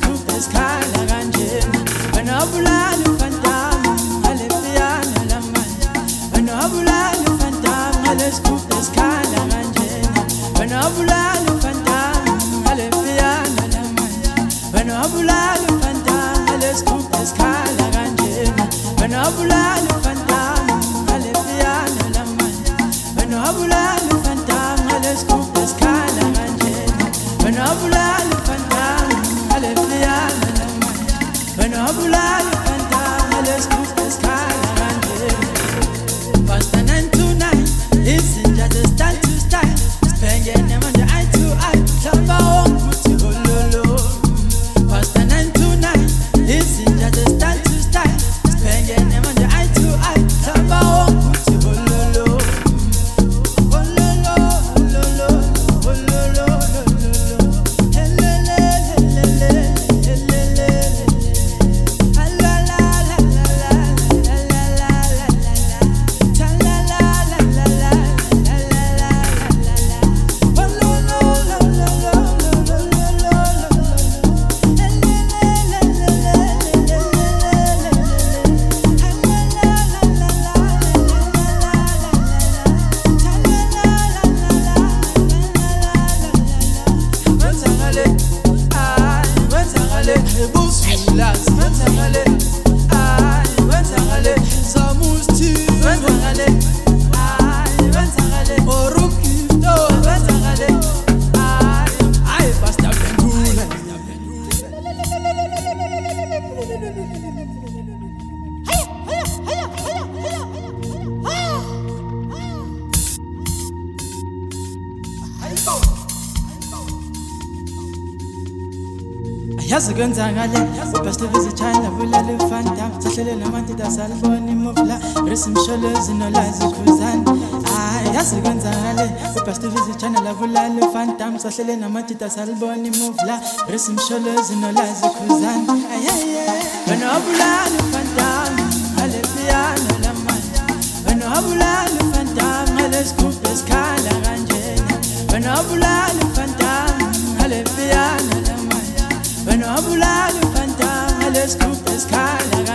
yazi kwenzakale ubest visitshayela bulala ufanta sahlele namantida salibona imuvla risimsholo ezinolazi khuzana hayi yazi kwenzakale ubest visitshayela bulala ufanta sahlele namantida salibona imuvla risimsholo ezinolazi khuzana wena wabulala ufanta ngale piyano lamanje wena wabulala ufanta ngale sigubhu esikhala kanjena wena wabulala wena wabulala ufantanga lesigubhu esikhala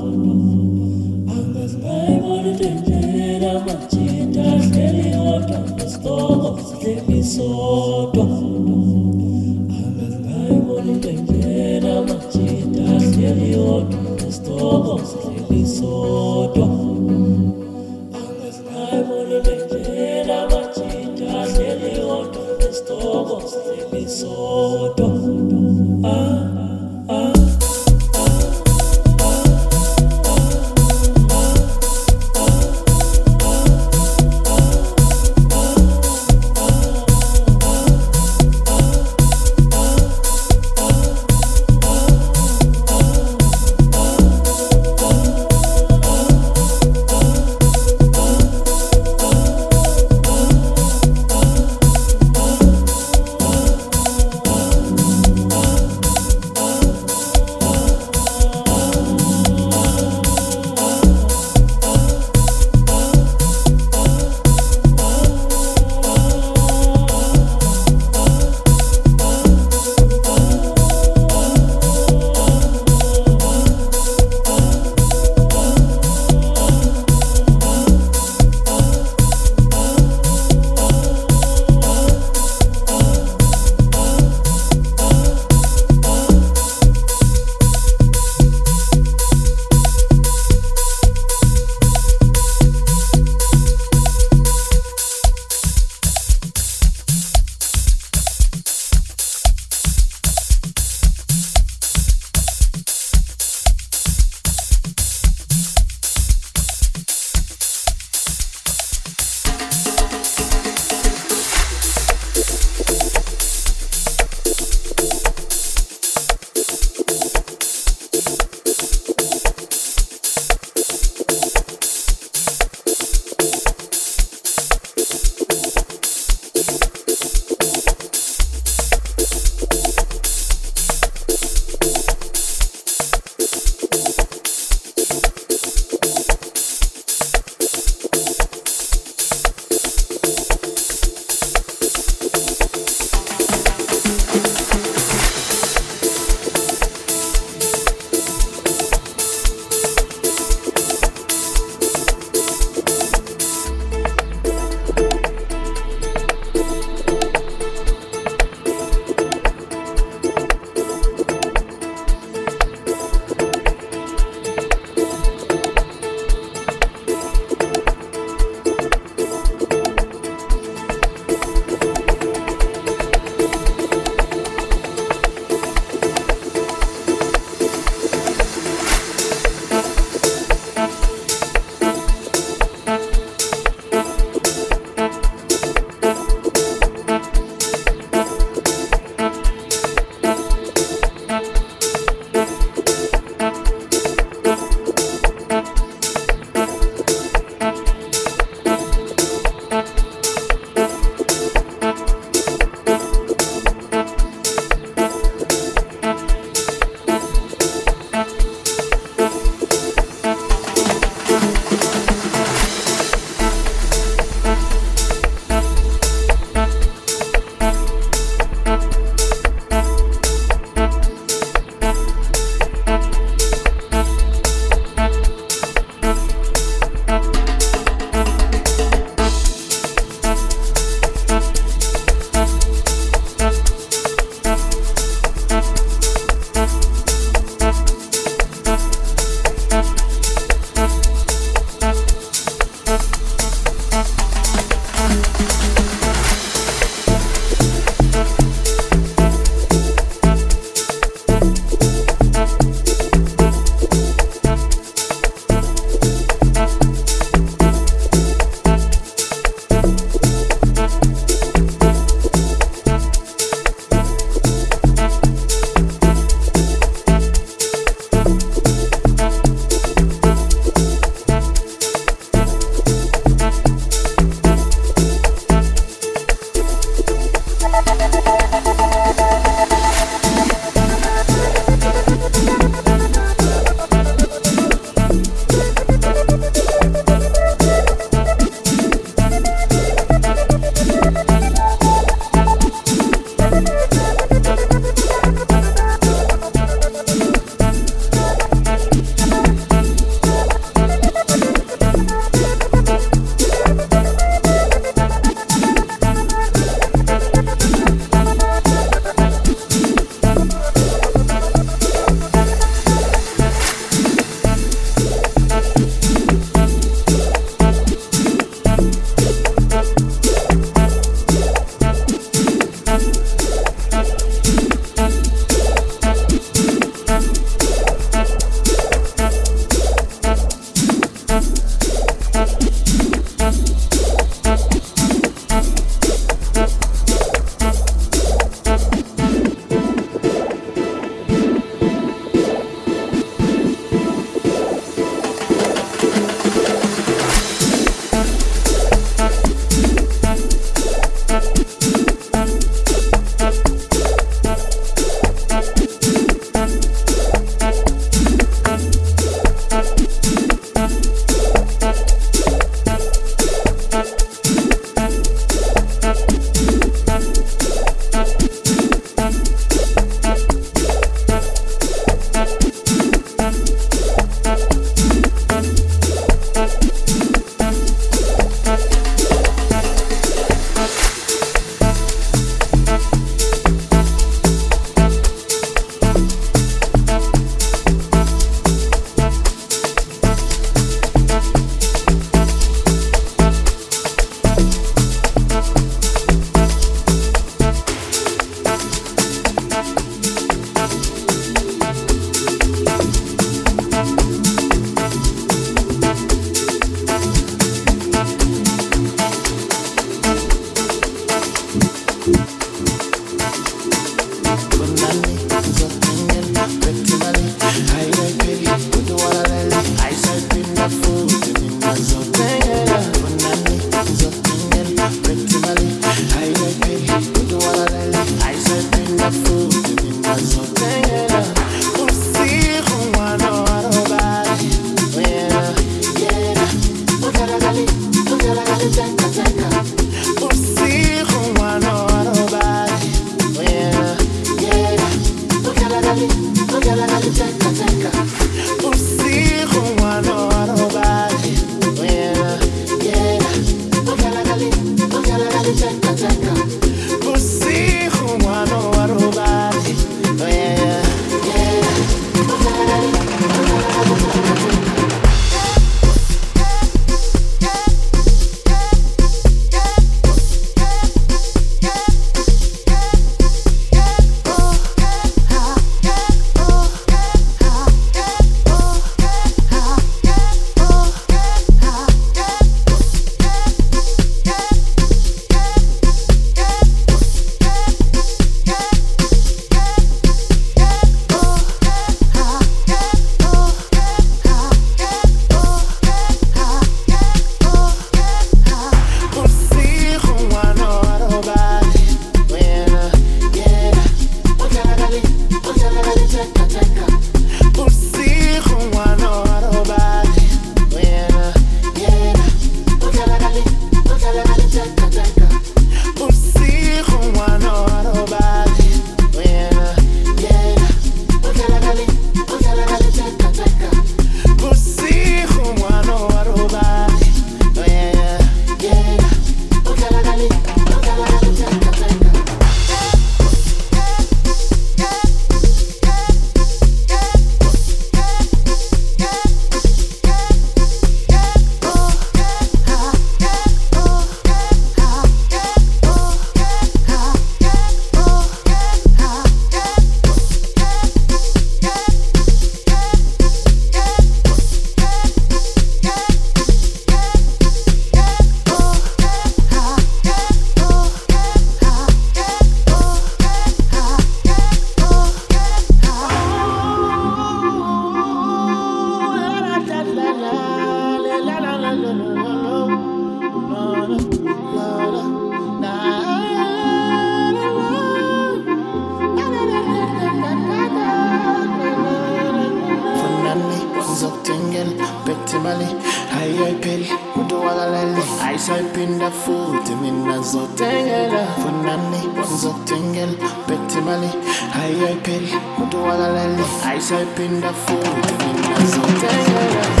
umuntu wakalali ayisayiphinda futhi mina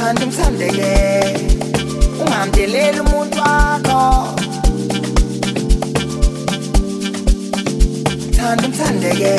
Thanda imthandeke Ungamdeleli umuntu wakho. Thanda imthandeke